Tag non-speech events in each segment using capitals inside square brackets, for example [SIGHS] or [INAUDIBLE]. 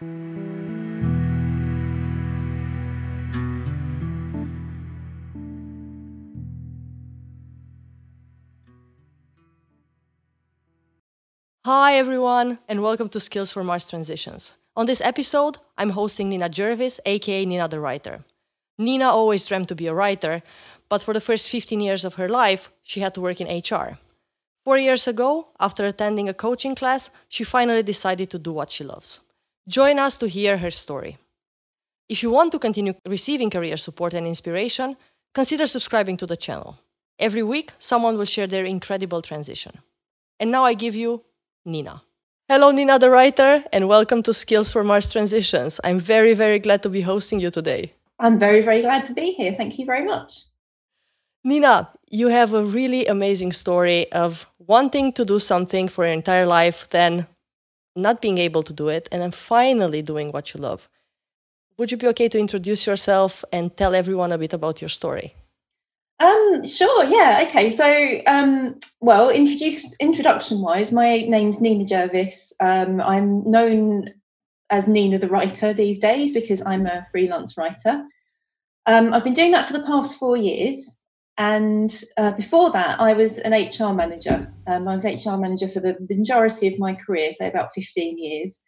Hi, everyone, and welcome to Skills for Mars Transitions. On this episode, I'm hosting Nina Jervis, aka Nina the Writer. Nina always dreamt to be a writer, but for the first 15 years of her life, she had to work in HR. Four years ago, after attending a coaching class, she finally decided to do what she loves. Join us to hear her story. If you want to continue receiving career support and inspiration, consider subscribing to the channel. Every week, someone will share their incredible transition. And now I give you Nina. Hello, Nina the writer, and welcome to Skills for Mars Transitions. I'm very, very glad to be hosting you today. I'm very, very glad to be here. Thank you very much. Nina, you have a really amazing story of wanting to do something for your entire life, then not being able to do it, and then finally doing what you love. Would you be okay to introduce yourself and tell everyone a bit about your story? Um, sure, yeah, okay. So, um, well, introduce introduction wise, my name's Nina Jervis. Um, I'm known as Nina the writer these days because I'm a freelance writer. Um, I've been doing that for the past four years. And uh, before that, I was an HR manager. Um, I was HR manager for the majority of my career, so about 15 years.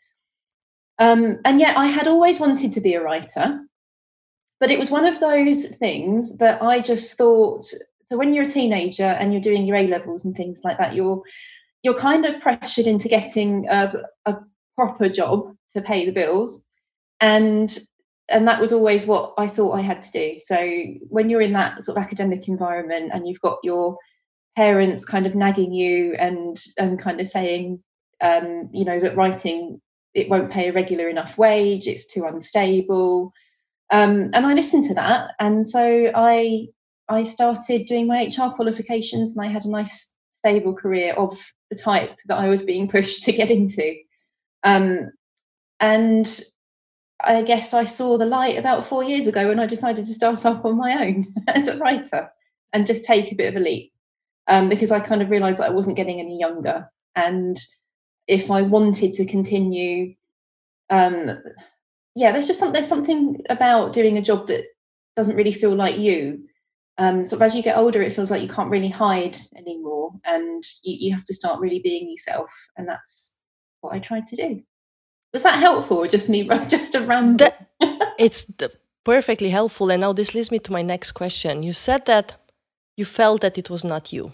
Um, and yet, I had always wanted to be a writer. But it was one of those things that I just thought. So when you're a teenager and you're doing your A levels and things like that, you're you're kind of pressured into getting a, a proper job to pay the bills, and and that was always what I thought I had to do. So when you're in that sort of academic environment and you've got your parents kind of nagging you and and kind of saying, um, you know, that writing it won't pay a regular enough wage, it's too unstable. Um, and I listened to that, and so I I started doing my HR qualifications, and I had a nice stable career of the type that I was being [LAUGHS] pushed to get into. Um, and I guess I saw the light about four years ago when I decided to start up on my own [LAUGHS] as a writer and just take a bit of a leap um, because I kind of realised that I wasn't getting any younger, and if I wanted to continue um, yeah, there's just some, there's something about doing a job that doesn't really feel like you. Um, so as you get older, it feels like you can't really hide anymore, and you, you have to start really being yourself, and that's what I tried to do. Was that helpful, or just me, [LAUGHS] just a ramble? it's perfectly helpful, and now this leads me to my next question. You said that you felt that it was not you.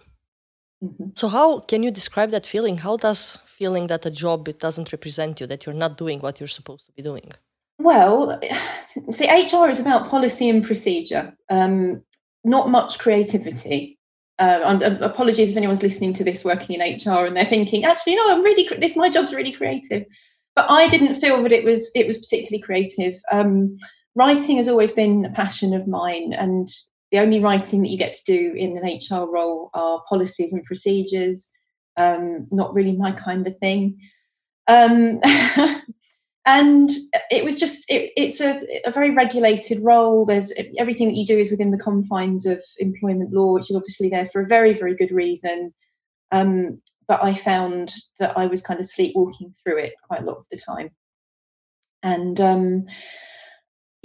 Mm-hmm. So how can you describe that feeling? How does feeling that a job it doesn't represent you, that you're not doing what you're supposed to be doing? Well, [SIGHS] see, HR is about policy and procedure, um, not much creativity. Uh, and, uh, apologies if anyone's listening to this working in HR and they're thinking, actually, no, I'm really this. My job's really creative, but I didn't feel that it was it was particularly creative. Um, writing has always been a passion of mine, and the only writing that you get to do in an HR role are policies and procedures. Um, not really my kind of thing. Um, [LAUGHS] and it was just it, it's a, a, very regulated role there's everything that you do is within the confines of employment law which is obviously there for a very very good reason um, but i found that i was kind of sleepwalking through it quite a lot of the time and um,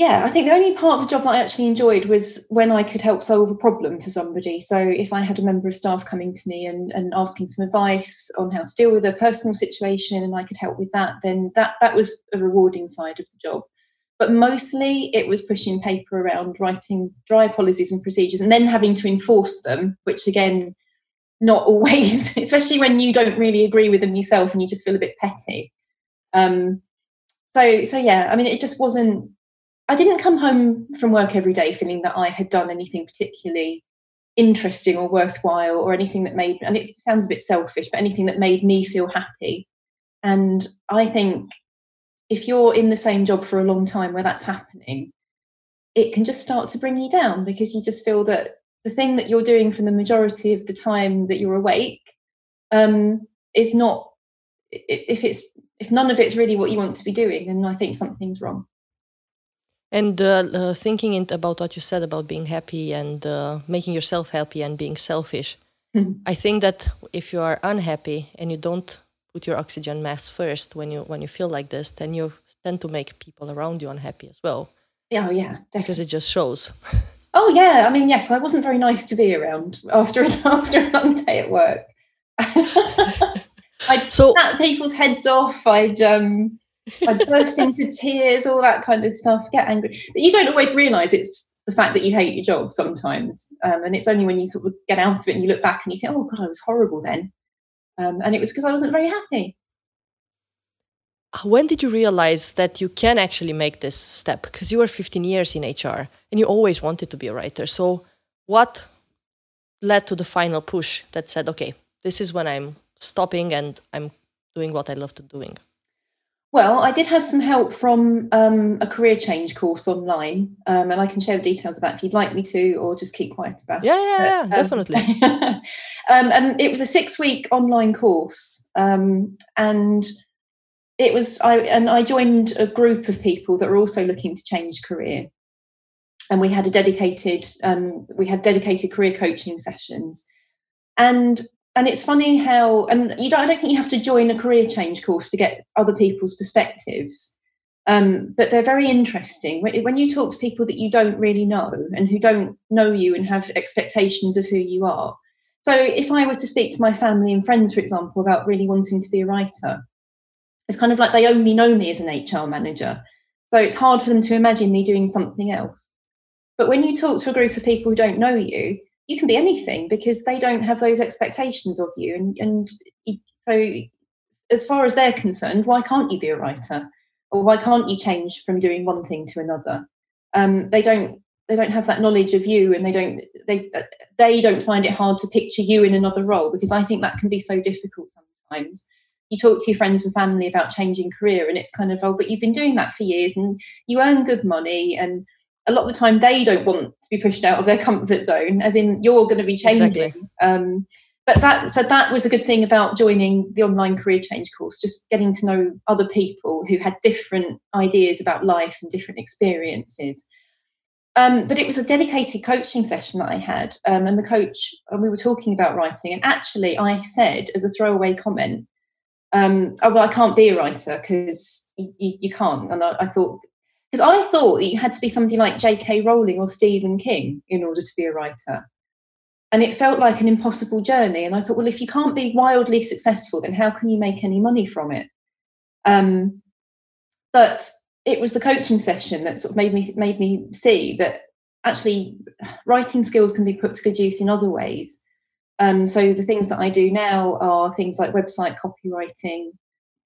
yeah, I think the only part of the job that I actually enjoyed was when I could help solve a problem for somebody. So if I had a member of staff coming to me and, and asking some advice on how to deal with a personal situation and I could help with that, then that that was a rewarding side of the job. But mostly it was pushing paper around, writing dry policies and procedures, and then having to enforce them, which again, not always, [LAUGHS] especially when you don't really agree with them yourself and you just feel a bit petty. Um, so so yeah, I mean, it just wasn't I didn't come home from work every day feeling that I had done anything particularly interesting or worthwhile or anything that made and it sounds a bit selfish but anything that made me feel happy and i think if you're in the same job for a long time where that's happening it can just start to bring you down because you just feel that the thing that you're doing for the majority of the time that you're awake um, is not if it's if none of it's really what you want to be doing then i think something's wrong and uh, uh, thinking about what you said about being happy and uh, making yourself happy and being selfish, mm-hmm. I think that if you are unhappy and you don't put your oxygen mask first when you when you feel like this, then you tend to make people around you unhappy as well. Yeah, oh, yeah, definitely. because it just shows. [LAUGHS] Oh yeah, I mean yes, I wasn't very nice to be around after [LAUGHS] after a long day at work. [LAUGHS] I'd so, snap people's heads off. I'd um, I'd burst into tears, all that kind of stuff. Get angry, but you don't always realise it's the fact that you hate your job sometimes, um, and it's only when you sort of get out of it and you look back and you think, "Oh God, I was horrible then," um, and it was because I wasn't very happy. When did you realize that you can actually make this step? Because you were 15 years in HR and you always wanted to be a writer. So, what led to the final push that said, okay, this is when I'm stopping and I'm doing what I love to doing? Well, I did have some help from um, a career change course online, um, and I can share the details of that if you'd like me to, or just keep quiet about yeah, it. Yeah, yeah, um, definitely. [LAUGHS] Um, and it was a six-week online course, um, and it was I and I joined a group of people that were also looking to change career, and we had a dedicated um, we had dedicated career coaching sessions, and and it's funny how and you don't I don't think you have to join a career change course to get other people's perspectives. Um, but they're very interesting. When you talk to people that you don't really know and who don't know you and have expectations of who you are. So if i were to speak to my family and friends for example about really wanting to be a writer it's kind of like they only know me as an hr manager. So it's hard for them to imagine me doing something else. But when you talk to a group of people who don't know you you can be anything because they don't have those expectations of you. And and so as far as they're concerned why can't you be a writer? Or why can't you change from doing one thing to another? Um, they don't they don't have that knowledge of you and they don't they they don't find it hard to picture you in another role because i think that can be so difficult sometimes you talk to your friends and family about changing career and it's kind of oh but you've been doing that for years and you earn good money and a lot of the time they don't want to be pushed out of their comfort zone as in you're going to be changing exactly. um, but that so that was a good thing about joining the online career change course just getting to know other people who had different ideas about life and different experiences um, but it was a dedicated coaching session that I had, um, and the coach and we were talking about writing. And actually, I said as a throwaway comment, um, "Oh well, I can't be a writer because you, you, can't." And I, I thought because I thought that you had to be somebody like J.K. Rowling or Stephen King in order to be a writer. And it felt like an impossible journey. And I thought, well, if you can't be wildly successful, then how can you make any money from it? Um, but it was the coaching session that sort of made me made me see that actually writing skills can be put to good use in other ways. Um, so the things that I do now are things like website copywriting,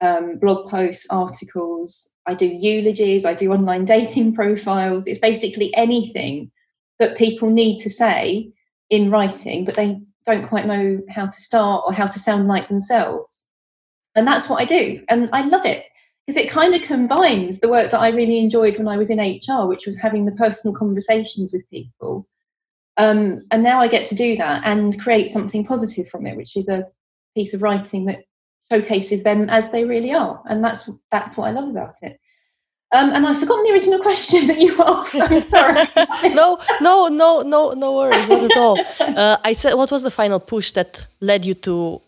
um, blog posts, articles. I do eulogies. I do online [LAUGHS] dating profiles. It's basically anything that people need to say in writing, but they don't quite know how to start or how to sound like themselves. And that's what I do. And I love it because it kind of combines the work that I really enjoyed when I was in HR, which was having the personal conversations with people. Um, and now I get to do that and create something positive from it, which is a piece of writing that showcases them as they really are, and that's that's what I love about it. Um, and I've forgotten the original [LAUGHS] question that you asked. I'm sorry. [LAUGHS] no, no, no, no, no worries, not at all. [LAUGHS] Uh, I said, what was the final push that led you to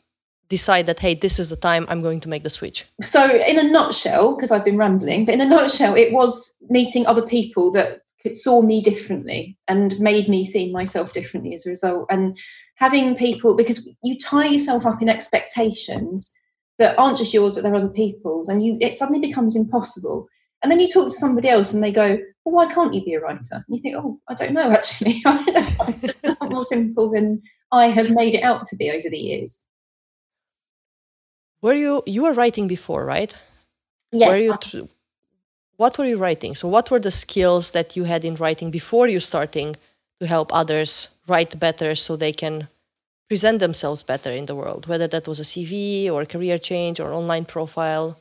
decide that hey, this is the time I'm going to make the switch? So, in a nutshell, because I've been rambling, but in a nutshell, it was meeting other people that saw me differently and made me see myself differently as a result, and having people because you tie yourself up in expectations that aren't just yours but they're other people's and you it suddenly becomes impossible. And then you talk to somebody else and they go well why can't you be a writer? And you think oh i don't know actually. [LAUGHS] It's a lot more simple than i have made it out to be over the years were you you were writing before right yeah were you what were you writing so what were the skills that you had in writing before you starting to help others write better so they can present themselves better in the world, whether that was a CV or a career change or online profile?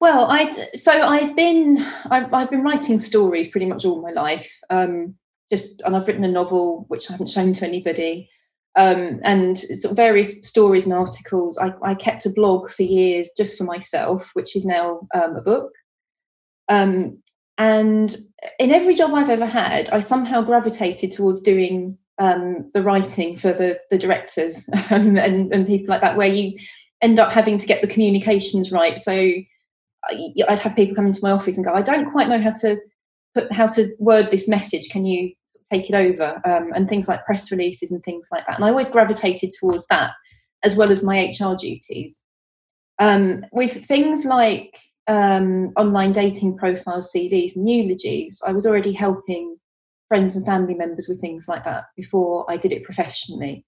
Well, I so I'd been I've, I've, been writing stories pretty much all my life. Um, just and I've written a novel which I haven't shown to anybody, um, and sort of various stories and articles. I, I, kept a blog for years just for myself, which is now um, a book. Um, and in every job I've ever had, I somehow gravitated towards doing um, the writing for the the directors [LAUGHS] and, and people like that, where you end up having to get the communications right. So I'd have people come into my office and go, I don't quite know how to put how to word this message. Can you take it over? Um, and things like press releases and things like that. And I always gravitated towards that as well as my HR duties. Um, with things like um, online dating profiles, CVs, and eulogies, I was already helping friends and family members with things like that before I did it professionally.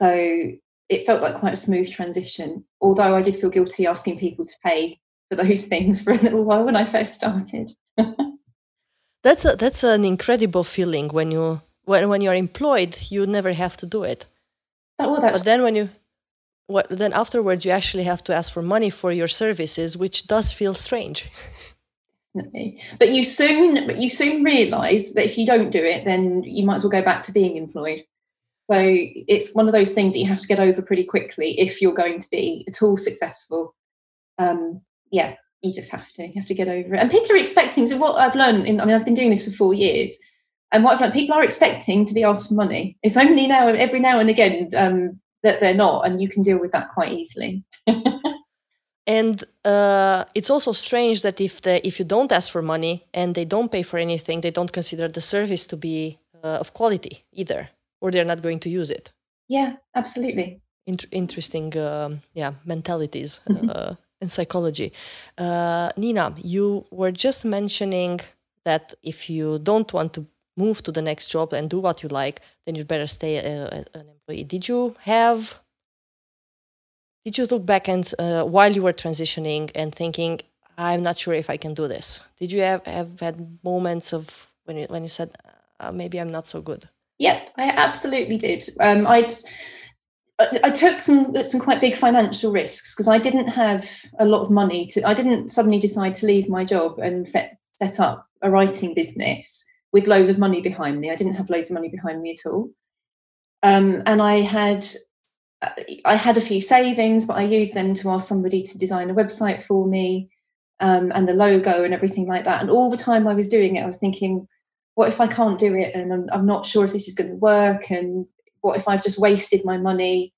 So it felt like quite a smooth transition, although I did feel guilty asking people to pay for those [LAUGHS] things for a little while when I first started. [LAUGHS] that's a, that's an incredible feeling when you when when you're employed, you never have to do it. Oh, well, that's but then when you what then afterwards you actually have to ask for money for your services, which does feel strange. [LAUGHS] But you soon but you soon realise that if you don't do it, then you might as well go back to being employed. So it's one of those things that you have to get over pretty quickly if you're going to be at all successful. Um, yeah, you just have to. You have to get over it. And people are expecting. So what I've learned, in, I mean, I've been doing this for four years, and what I've learned, people are expecting to be asked for money. It's only now, every now and again, um, that they're not, and you can deal with that quite easily. [LAUGHS] and uh, it's also strange that if the if you don't ask for money and they don't pay for anything, they don't consider the service to be uh, of quality either or they're not going to use it. Yeah, absolutely. Int- interesting, um, yeah, mentalities mm-hmm. uh, and psychology. Uh, Nina, you were just mentioning that if you don't want to move to the next job and do what you like, then you'd better stay uh, an employee. Did you have? Did you look back and uh, while you were transitioning and thinking, I'm not sure if I can do this? Did you have, have had moments of when you when you said, uh, maybe I'm not so good? Yep, I absolutely did. Um, I'd I took some some quite big financial risks because I didn't have a lot of money to. I didn't suddenly decide to leave my job and set set up a writing business with loads of money behind me. I didn't have loads of money behind me at all, um, and I had I had a few savings, but I used them to ask somebody to design a website for me um, and a logo and everything like that. And all the time I was doing it, I was thinking, what if I can't do it and I'm, I'm not sure if this is going to work and what if I've just wasted my money?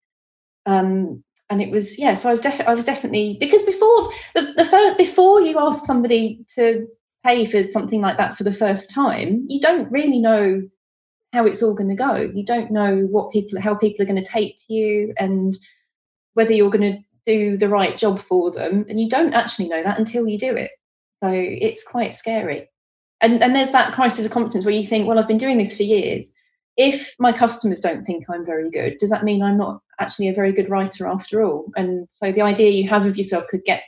Um, and it was yeah, so I was, def- I was definitely because before the, the first before you ask somebody to pay for something like that for the first time, you don't really know how it's all going to go. You don't know what people how people are going to take to you and whether you're going to do the right job for them and you don't actually know that until you do it. So it's quite scary and and there's that crisis of confidence where you think well i've been doing this for years if my customers don't think i'm very good does that mean i'm not actually a very good writer after all? And so the idea you have of yourself could get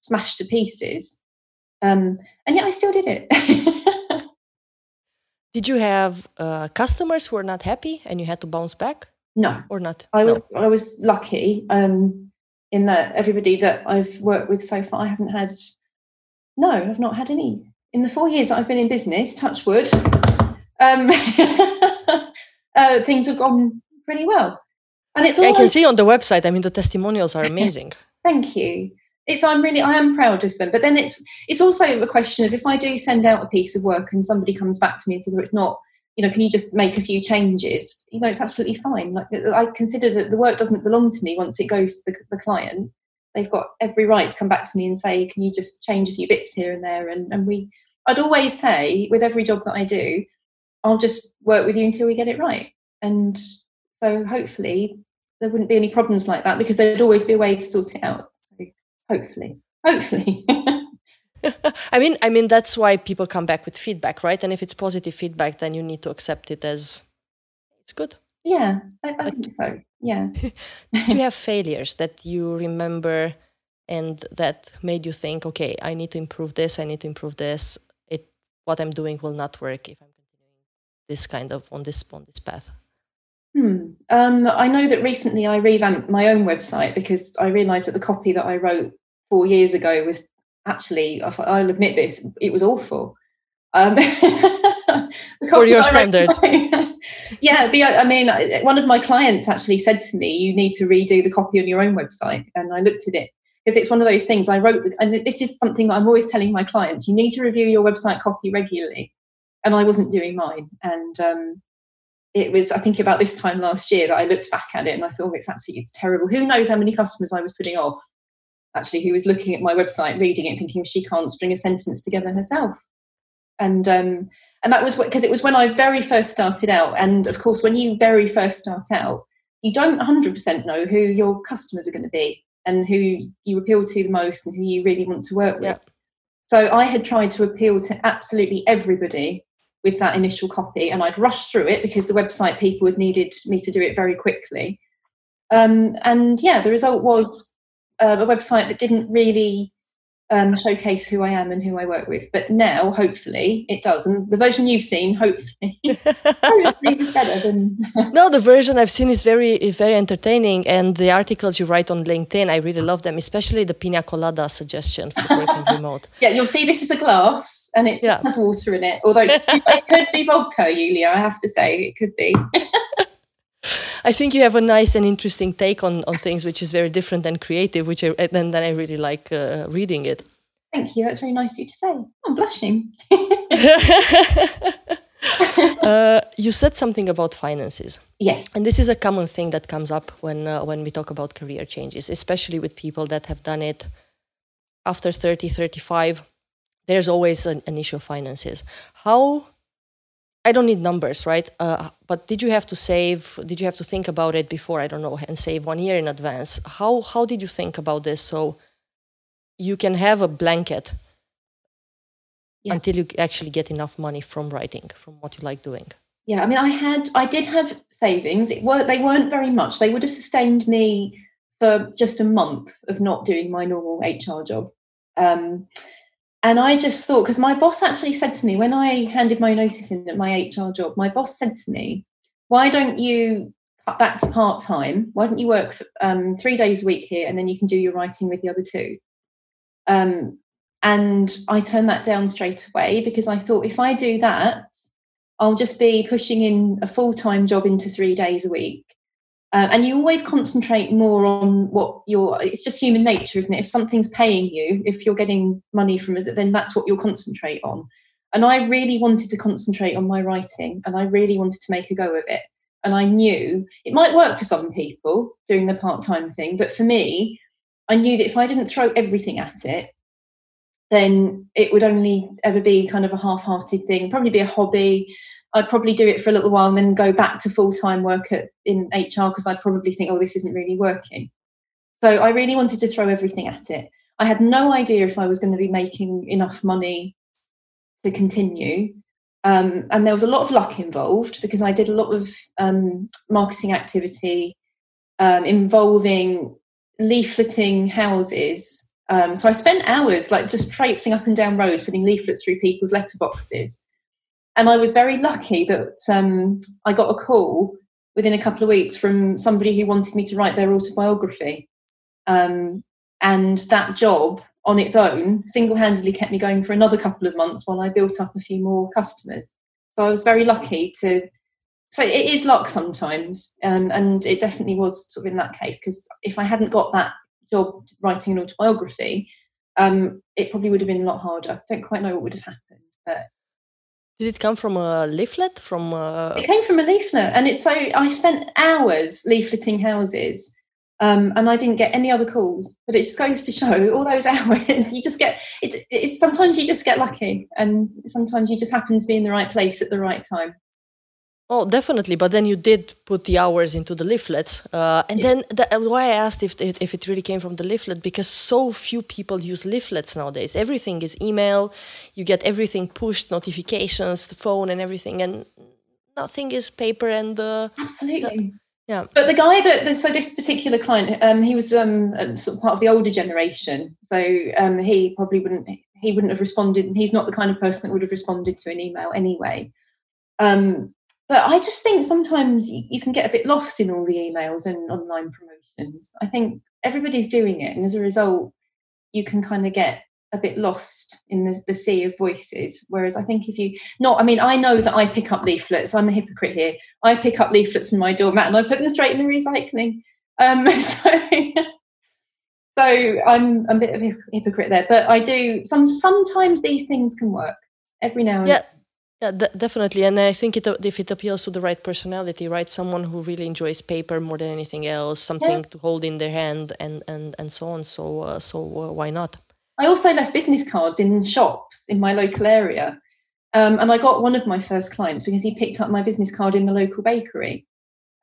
smashed to pieces. Um, and yet i still did it. [LAUGHS] Did you have uh, customers who were not happy and you had to bounce back? No. Or not? I was no. i was lucky um, in that everybody that i've worked with so far i haven't had no i've not had any. In the four years I've been in business, touch wood, um, [LAUGHS] uh, things have gone pretty well. And it's all I can see on the website. I mean, the testimonials are amazing. [LAUGHS] Thank you. It's I'm really I am proud of them. But then it's it's also a question of if I do send out a piece of work and somebody comes back to me and says, "Well, it's not." You know, can you just make a few changes? You know, it's absolutely fine. Like I consider that the work doesn't belong to me once it goes to the, the client. They've got every right to come back to me and say, "Can you just change a few bits here and there?" And and we I'd always say with every job that I do, I'll just work with you until we get it right. And so hopefully there wouldn't be any problems like that because there'd always be a way to sort it out. So hopefully, hopefully. [LAUGHS] I mean, I mean that's why people come back with feedback, right? And if it's positive feedback, then you need to accept it as it's good. Yeah, I, I think so. Yeah. [LAUGHS] Did you have failures that you remember and that made you think, okay, I need to improve this, I need to improve this, It what I'm doing will not work if I'm this kind of on this on this path? Hmm. Um, I know that recently I revamped my own website because I realised that the copy that I wrote four years ago was actually, I'll admit this, it was awful. Um, [LAUGHS] For your standards. [LAUGHS] yeah, the, I mean, one of my clients actually said to me, "You need to redo the copy on your own website," and I looked at it because it's one of those things I wrote, and this is something that I'm always telling my clients: you need to review your website copy regularly. And I wasn't doing mine, and um, it was I think about this time last year that I looked back at it and I thought it's actually it's terrible. Who knows how many customers I was putting off actually who was looking at my website, reading it, thinking she can't string a sentence together herself. And um, and that was because it was when I very first started out. And of course, when you very first start out, you don't 100% know who your customers are going to be and who you appeal to the most and who you really want to work with. Yeah. So I had tried to appeal to absolutely everybody with that initial copy, and I'd rush through it because the website people had needed me to do it very quickly. Um, and yeah, the result was uh, a website that didn't really um, showcase who I am and who I work with. But now, hopefully, it does. And the version you've seen, hopefully, [LAUGHS] hopefully is better than. no, the version I've seen is very, is very entertaining, and the articles you write on LinkedIn, I really love them, especially the pina colada suggestion for working remote. [LAUGHS] Yeah, you'll see this is a glass, and it yeah. has water in it. Although it could be vodka, Julia. I have to say, it could be. [LAUGHS] I think you have a nice and interesting take on, on things, which is very different and creative, which I, and then I really like uh, reading it. Thank you. That's very nice of you to say. I'm blushing. [LAUGHS] uh, you said something about finances. Yes. And this is a common thing that comes up when uh, when we talk about career changes, especially with people that have done it after 30, 35. There's always an, an issue of finances. How I don't need numbers, right? Uh, but did you have to save? Did you have to think about it before? I don't know, and save one year in advance. How how did you think about this? So you can have a blanket yeah. until you actually get enough money from writing, from what you like doing. Yeah, I mean, I had, I did have savings. It were they weren't very much. They would have sustained me for just a month of not doing my normal HR job. Um, and I just thought, because my boss actually said to me when I handed my notice in at my HR job, my boss said to me, why don't you cut back to part time? Why don't you work for, um, three days a week here and then you can do your writing with the other two? Um, and I turned that down straight away because I thought if I do that, I'll just be pushing in a full time job into three days a week. Um, and you always concentrate more on what you're it's just human nature isn't it? If something's paying you if you're getting money from it then that's what you'll concentrate on. And i really wanted to concentrate on my writing and i really wanted to make a go of it. And i knew it might work for some people doing the part-time thing but for me i knew that if i didn't throw everything at it then it would only ever be kind of a half-hearted thing probably be a hobby I'd probably do it for a little while and then go back to full time work at, in HR because I'd probably think, oh, this isn't really working. So I really wanted to throw everything at it. I had no idea if I was going to be making enough money to continue. Um, and there was a lot of luck involved because I did a lot of um, marketing activity um, involving leafleting houses. Um, so I spent hours like just traipsing up and down roads, putting leaflets through people's letterboxes and I was very lucky that um, I got a call within a couple of weeks from somebody who wanted me to write their autobiography. Um, and that job on its own single handedly kept me going for another couple of months while I built up a few more customers. So I was very lucky to. So it is luck sometimes, um, and it definitely was sort of in that case because if I hadn't got that job writing an autobiography, um, it probably would have been a lot harder. I don't quite know what would have happened, but did it come from a leaflet? From a... it came from a leaflet, and it's so I spent hours leafleting houses, um, and I didn't get any other calls. But it just goes to show [LAUGHS] all those hours you just get. It's, it's sometimes you just get lucky, and sometimes you just happen to be in the right place at the right time. Oh, definitely. But then you did put the hours into the leaflets, uh, and yeah. then the, uh, why I asked if it, if it really came from the leaflet because so few people use leaflets nowadays. Everything is email. You get everything pushed, notifications, the phone, and everything, and nothing is paper and uh, absolutely. yeah, but the guy that so this particular client, um, he was um, sort of part of the older generation, so um, he probably wouldn't he wouldn't have responded. He's not the kind of person that would have responded to an email anyway. Um, but I just think sometimes you, can get a bit lost in all the emails and online promotions. I think everybody's doing it, and as a result, you can kind of get a bit lost in the, the sea of voices. Whereas I think if you not, I mean, I know that I pick up leaflets. I'm a hypocrite here. I pick up leaflets from my doormat and I put them straight in the recycling. Um, [LAUGHS] so. so I'm, I'm a bit of a hypocrite there, but I do some. Sometimes these things can work every now and yeah Yeah, d- definitely, and I think it if it appeals to the right personality, right, someone who really enjoys paper more than anything else, something yeah. to hold in their hand, and and and so on. So uh, so uh, why not? I also left business cards in shops in my local area, um, and I got one of my first clients because he picked up my business card in the local bakery,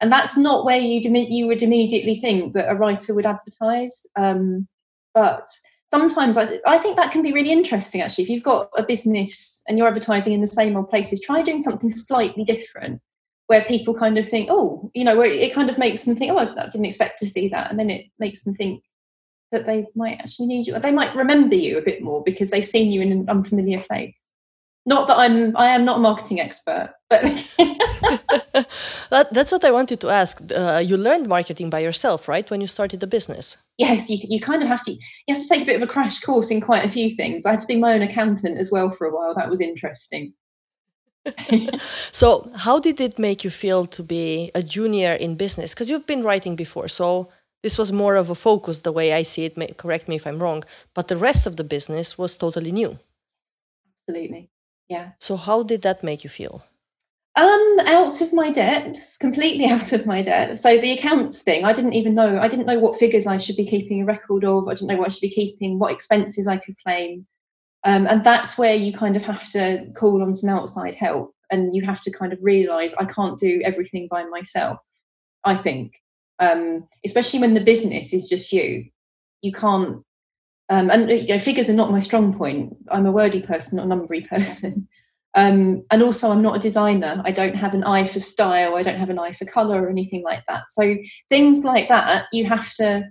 and that's not where you you would immediately think that a writer would advertise, um, but sometimes I, I think that can be really interesting actually. If you've got a business and you're advertising in the same old places try doing something slightly different where people kind of think oh you know where it kind of makes them think oh i didn't expect to see that. And then it makes them think that they might actually need you or they might remember you a bit more because they've seen you in an unfamiliar place not that i'm i am not a marketing expert but [LAUGHS] that, that's what i wanted to ask. Uh, you learned marketing by yourself right when you started the business? Yes you, you kind of have to you have to take a bit of a crash course in quite a few things. I had to be my own accountant as well for a while. That was interesting. [LAUGHS] [LAUGHS] So how did it make you feel to be a junior in business? Because you've been writing before so this was more of a focus the way i see it. Correct me if i'm wrong but the rest of the business was totally new. Absolutely yeah. So how did that make you feel? Um, out of my depth, completely [LAUGHS] out of my depth. So the accounts thing, I didn't even know. I didn't know what figures I should be keeping a record of. I didn't know what I should be keeping, what expenses I could claim. Um, and that's where you kind of have to call on some outside help, and you have to kind of realise I can't do everything by myself. I think, um, especially when the business is just you, you can't um, and you know, figures are not my strong point. I'm a wordy person, not a numbery [LAUGHS] person. Um, and also, I'm not a designer. I don't have an eye for style. I don't have an eye for color or anything like that. So things like that, you have to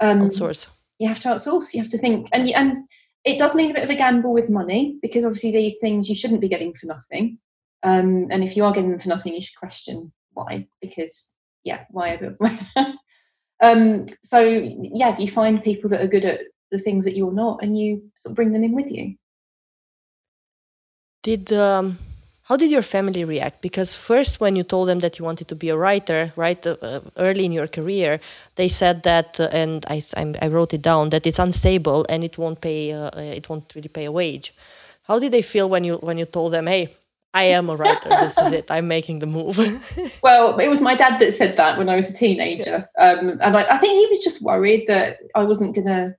um, outsource. You have to outsource. You have to think, and and it does mean a bit of a gamble with money because obviously these things you shouldn't be getting for nothing. Um, and if you are getting them for nothing, you should question why. Because yeah, why? [LAUGHS] um, so yeah, you find people that are good at the things that you're not and you sort of bring them in with you did um, how did your family react because first when you told them that you wanted to be a writer right uh, uh early in your career they said that uh, and I, I wrote it down that it's unstable and it won't pay uh, uh, it won't really pay a wage how did they feel when you when you told them hey I am a writer. this is it. I'm making the move. [LAUGHS] well, it was my dad that said that when I was a teenager, um, and I, I, think he was just worried that I wasn't going to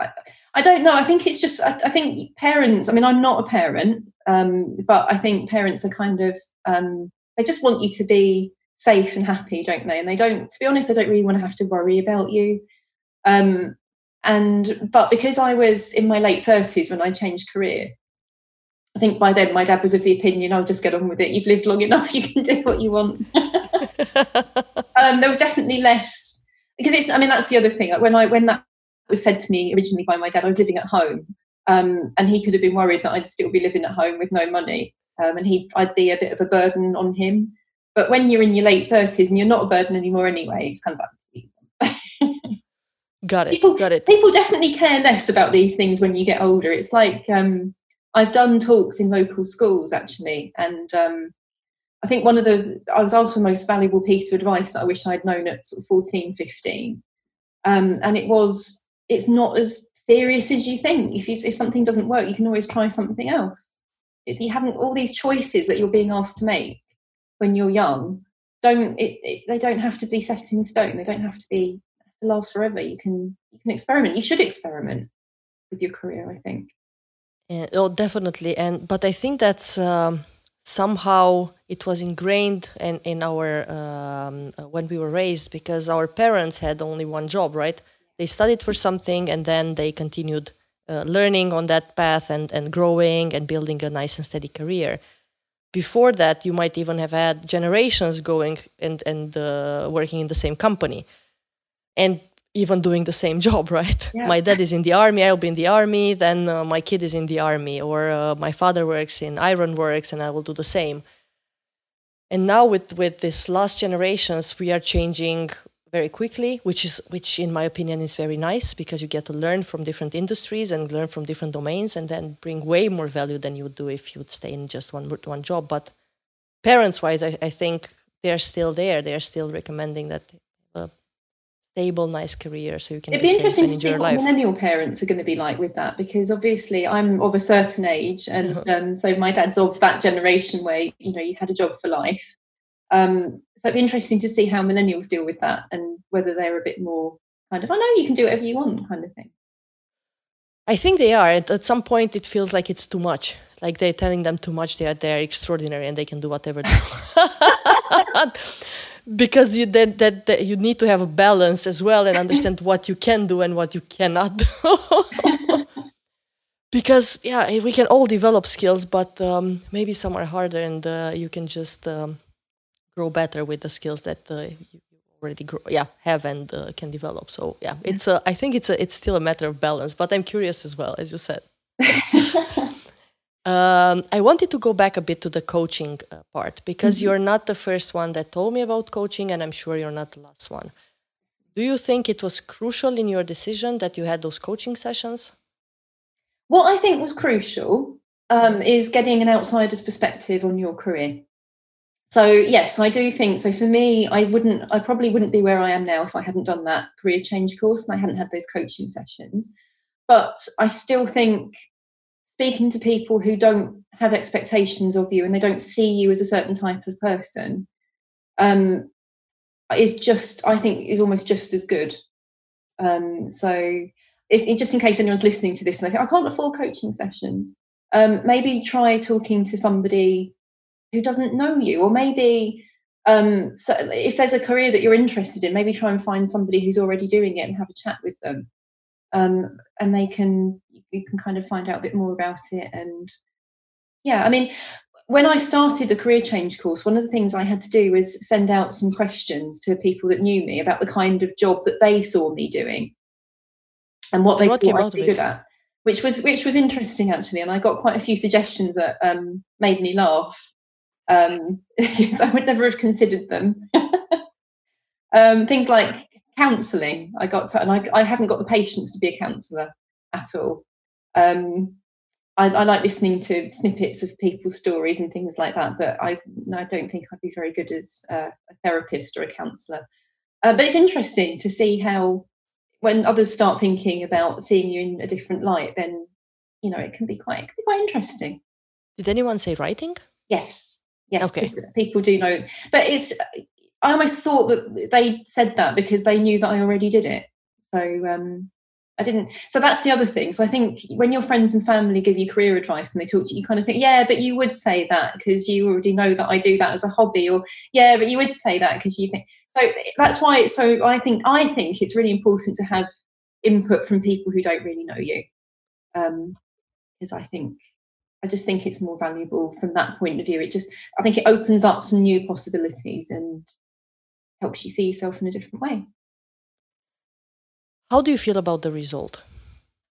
I, I don't know. I think it's just, I, I, think parents, I mean, I'm not a parent, um, but I think parents are kind of, um, they just want you to be safe and happy, don't they? And they don't, to be honest, they don't really want to have to worry about you. Um, and, but because I was in my late 30s when I changed career, I think by then my dad was of the opinion, I'll just get on with it. You've lived long enough, [LAUGHS] you can do what you want. [LAUGHS] um, there was definitely less because it's, I mean, that's the other thing. Like when I, when that was said to me originally by my dad. I was living at home, um, and he could have been worried that I'd still be living at home with no money, um, and he I'd be a bit of a burden on him. But when you're in your late thirties and you're not a burden anymore anyway, it's kind of up to you. [LAUGHS] got it. People, got it. People definitely care less about these things when you get older. It's like um, I've done talks in local schools actually, and um, I think one of the I was asked the most valuable piece of advice that I wish I'd known at sort of 14, 15. Um, and it was it's not as serious as you think. If you, if something doesn't work, you can always try something else. It's you haven't all these choices that you're being asked to make when you're young. Don't it, it, they don't have to be set in stone. They don't have to be to last forever. You can you can experiment. You should experiment with your career. I think. Yeah, oh, definitely. And but I think that's. Um somehow it was ingrained in, in our um, when we were raised because our parents had only one job right they studied for something and then they continued uh, learning on that path and, and growing and building a nice and steady career. Before that, you might even have had generations going and, and uh, working in the same company and even doing the same [LAUGHS] job, right? Yeah. My dad is in the army, I'll be in the army, then uh, my kid is in the army, or uh, my father works in ironworks and I will do the same. And now with, with this last generations, we are changing very quickly, which is which in my opinion is very nice because you get to learn from different industries and learn from different domains and then bring way more value than you would do if you would stay in just one one job. But parents wise, I, I think they're still there. They're still recommending that uh, stable, nice career, so you can. It'd be, be interesting to see what life. millennial parents are going to be like with that, because obviously I'm of a certain age, and uh-huh. um, so my dad's of that generation where you know you had a job for life. Um, so it'd be interesting to see how millennials deal with that, and whether they're a bit more kind of, "I oh, know you can do whatever you want," kind of thing. I think they are. At some point, it feels like it's too much. Like they're telling them too much. They are they're extraordinary and they can do whatever they want. [LAUGHS] because you that, that, that you need to have a balance as well and understand what you can do and what you cannot do. [LAUGHS] because yeah, we can all develop skills, but um, maybe some are harder, and uh, you can just um, grow better with the skills that uh, you already grow, yeah have and uh, can develop. So yeah it's a, i think it's a, it's still a matter of balance but i'm curious as well as you said. [LAUGHS] Um, i wanted to go back a bit to the coaching uh, part because mm-hmm. you're not the first one that told me about coaching and i'm sure you're not the last one. Do you think it was crucial in your decision that you had those coaching sessions? What i think was crucial um, is getting an outsider's perspective on your career so yes i do think so for me i wouldn't i probably wouldn't be where i am now if i hadn't done that career change course and i hadn't had those coaching sessions. But i still think speaking to people who don't have expectations of you and they don't see you as a certain type of person um, is just i think is almost just as good. Um, so it's, just in case anyone's listening to this and they think i can't afford coaching sessions. Um, maybe try talking to somebody who doesn't know you or maybe um, so if there's a career that you're interested in maybe try and find somebody who's already doing it and have a chat with them. Um, and they can you can kind of find out a bit more about it and yeah i mean when i started the career change course one of the things i had to do was send out some questions to people that knew me about the kind of job that they saw me doing and what they what thought i'd be good at which was which was interesting actually and i got quite a few suggestions that um, made me laugh um, [LAUGHS] I would never have considered them. [LAUGHS] um, things like counselling, I got to, and I, I, haven't got the patience to be a counsellor at all. Um, I, I, like listening to snippets of people's stories and things like that, but I, I don't think I'd be very good as a, a therapist or a counsellor. Uh, but it's interesting to see how, when others start thinking about seeing you in a different light, then you know it can be quite, can be quite interesting. Did anyone say writing? Yes, Yes, okay. people do know. But it's I almost thought that they said that because they knew that I already did it. So um I didn't. So that's the other thing. So I think when your friends and family give you career advice and they talk to you, you kind of think, yeah, but you would say that because you already know that I do that as a hobby, or yeah, but you would say that because you think. So that's why so. I think I think it's really important to have input from people who don't really know you, because um, I think I just think it's more valuable from that point of view. It just, I think it opens up some new possibilities and helps you see yourself in a different way. How do you feel about the result?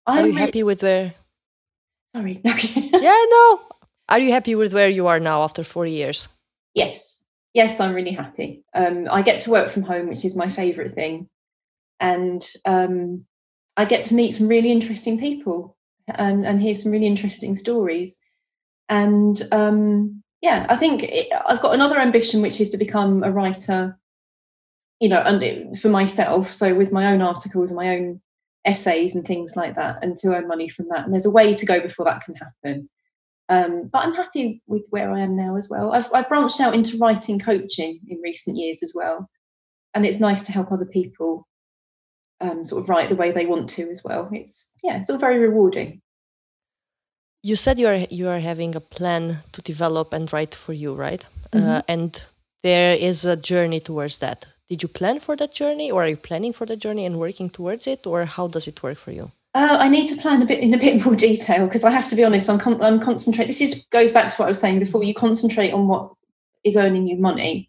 I'm Are you happy with where? Sorry. [LAUGHS] yeah, no. Are you happy with where you are now after four years? Yes. Yes, I'm really happy. Um, I get to work from home, which is my favourite thing. And um, I get to meet some really interesting people and, and hear some really interesting stories. And um, yeah, I think it, I've got another ambition, which is to become a writer, you know, and for myself. So with my own articles and my own essays and things like that, and to earn money from that. And there's a way to go before that can happen. Um, but I'm happy with where I am now as well. I've, I've branched out into writing coaching in recent years as well. And it's nice to help other people um, sort of write the way they want to as well. It's yeah, it's all very rewarding. You said you are you are having a plan to develop and write for you, right? Uh, mm-hmm. Uh, and there is a journey towards that. Did you plan for that journey, or are you planning for the journey and working towards it, or how does it work for you? Uh, I need to plan a bit in a bit [LAUGHS] more detail because I have to be honest. I'm, con- I'm concentrate. This is goes back to what I was saying before. You concentrate on what is earning you money.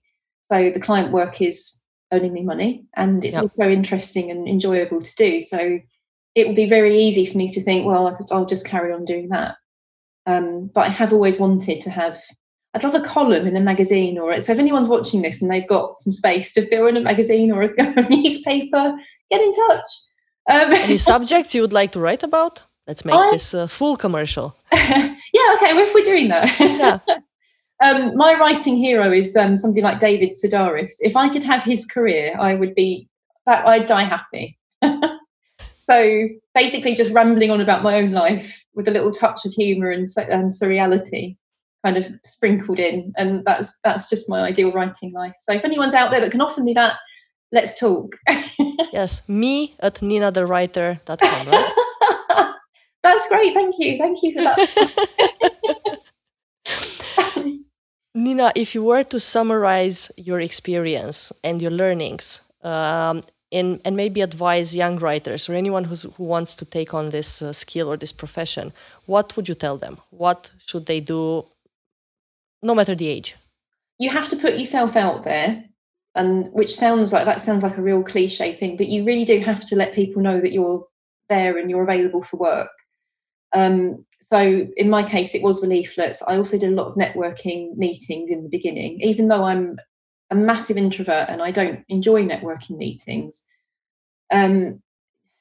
So the client work is earning me money and it's yep. also interesting and enjoyable to do. So it would be very easy for me to think well i'll just carry on doing that. Um, but i have always wanted to have i'd love a column in a magazine or so if anyone's watching this and they've got some space to fill in a magazine or a, [LAUGHS] a newspaper get in touch. Um, any [LAUGHS] subjects you would like to write about? Let's make I, this a full commercial. [LAUGHS] Yeah okay well, if we're doing that. Yeah um, my writing hero is um, somebody like David Sedaris. If I could have his career, I would be that I'd die happy. [LAUGHS] so basically, just rambling on about my own life with a little touch of humour and um, surreality kind of sprinkled in, and that's that's just my ideal writing life. So if anyone's out there that can offer me that, let's talk. [LAUGHS] yes, me at ninathewriter.com, right? [LAUGHS] that's great. Thank you. Thank you for that. Nina, if you were to summarize your experience and your learnings, um, in, and maybe advise young writers or anyone who's, who wants to take on this uh, skill or this profession, what would you tell them? What should they do, no matter the age? You have to put yourself out there, and which sounds like that sounds like a real cliche thing, but you really do have to let people know that you're there and you're available for work. Um, so in my case, it was the leaflets. I also did a lot of networking meetings in the beginning, even though I'm a massive introvert and I don't enjoy networking meetings. Um,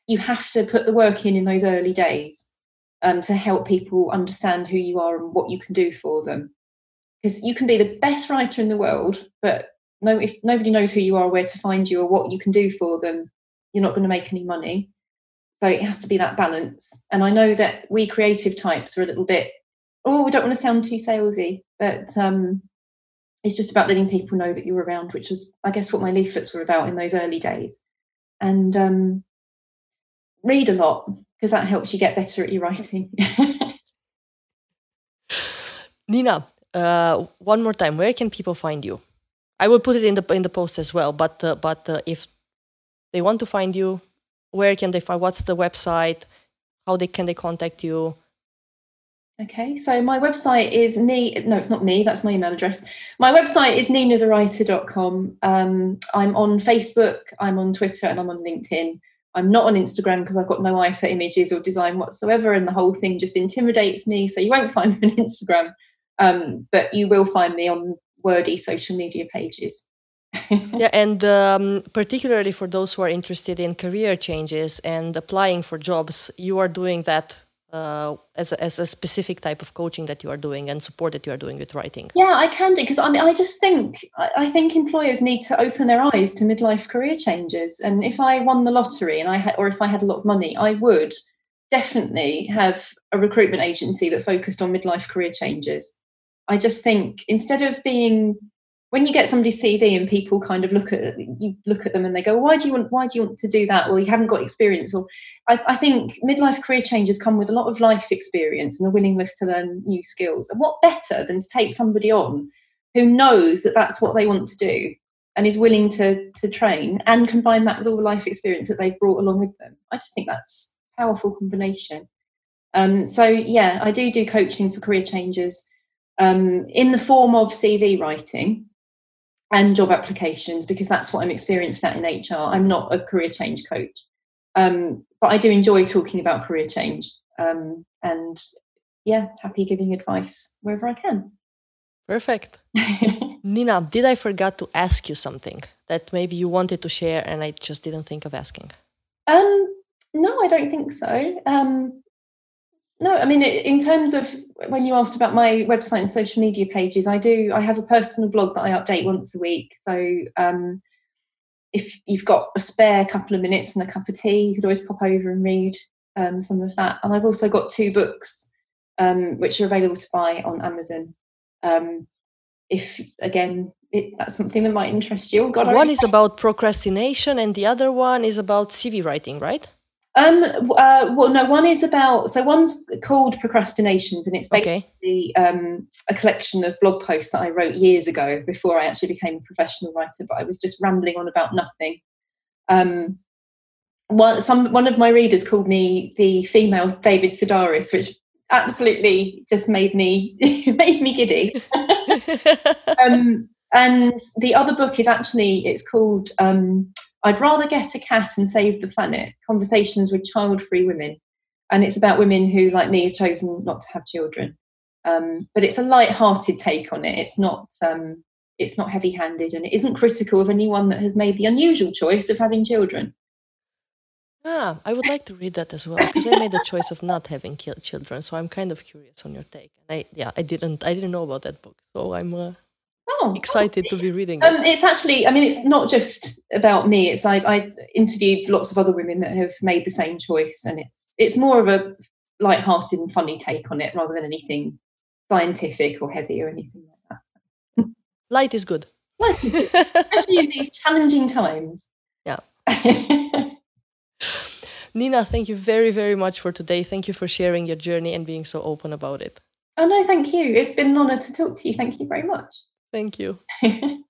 you have to put the work in in those early days um, to help people understand who you are and what you can do for them. Because you can be the best writer in the world, but no, if nobody knows who you are, where to find you, or what you can do for them, you're not going to make any money. So it has to be that balance. And I know that we creative types are a little bit, oh, we don't want to sound too salesy, but um, it's just about letting people know that you're around, which was, I guess, what my leaflets were about in those early days. And um, read a lot because that helps you get better at your writing. [LAUGHS] Nina, uh, one more time, where can people find you? I will put it in the in the post as well. But uh, but uh, if they want to find you, where can they find what's the website how they can they contact you? Okay so my website is me no it's not me that's my email address. My website is ninathewriter.com um, i'm on facebook i'm on twitter and i'm on linkedin. I'm not on instagram because i've got no eye for images or design whatsoever and the whole thing just intimidates me so you won't [LAUGHS] find me on instagram. Um, but you will find me on wordy social media pages yeah, [LAUGHS] and um, particularly for those who are interested in career changes and applying for jobs, you are doing that uh, as, a, as a specific type of coaching that you are doing and support that you are doing with writing. Yeah, I can do because I mean, I just think I, I, think employers need to open their eyes to midlife career changes. And if I won the lottery and I had, or if I had a lot of money, I would definitely have a recruitment agency that focused on midlife career changes. I just think instead of being when you get somebody's CV and people kind of look at you look at them and they go, why do you want why do you want to do that? Well, you haven't got experience. Or I, I, think midlife career changes come with a lot of life experience and a willingness to learn new skills. And what better than to take somebody on who knows that that's what they want to do and is willing to to train and combine that with all the life experience that they've brought along with them. I just think that's a powerful combination. Um, so yeah, I do do coaching for career changes um, in the form of CV writing and job applications because that's what I'm experienced at in HR. I'm not a career change coach, um, but I do enjoy talking about career change um, and yeah, happy giving advice wherever I can. Perfect. [LAUGHS] Nina, did I forget to ask you something that maybe you wanted to share and I just didn't think of asking? Um, no, I don't think so. Um, no, I mean, in terms of when you asked about my website and social media pages, I do. I have a personal blog that I update once a week. So um, if you've got a spare couple of minutes and a cup of tea, you could always pop over and read um, some of that. And I've also got two books um, which are available to buy on Amazon. Um, if again, it's that's something that might interest you. God, one is about procrastination, and the other one is about CV writing, right? Um, uh, well, no, one is about, so one's called Procrastinations, and it's basically okay. um, a collection of blog posts that I wrote years ago before I actually became a professional writer, but I was just rambling on about nothing. Um, one, some, one of my readers called me the female David Sedaris, which absolutely just made me [LAUGHS] made me giddy. [LAUGHS] [LAUGHS] um, and the other book is actually it's called um, I'd rather get a cat and save the planet. Conversations with child free women. And it's about women who, like me, have chosen not to have children. Um, but it's a light-hearted take on it. It's not um, it's not heavy-handed, and it isn't critical of anyone that has made the unusual choice of having children. Ah, I would like to read that as well because I made the choice of not having children. So I'm kind of curious on your take. And I, yeah, I didn't, I didn't know about that book. So I'm. Uh... Oh, Oh, excited to be reading Um, it. it's actually, I mean, it's not just about me. It's I, I interviewed lots of other women that have made the same choice, and it's it's more of a light-hearted and funny take on it rather than anything scientific or heavy or anything like that. [LAUGHS] Light is good. Especially in these challenging times. Yeah. [LAUGHS] Nina, thank you very, very much for today. Thank you for sharing your journey and being so open about it. Oh, no, thank you. It's been an honour to talk to you. Thank you very much. Thank you. [LAUGHS]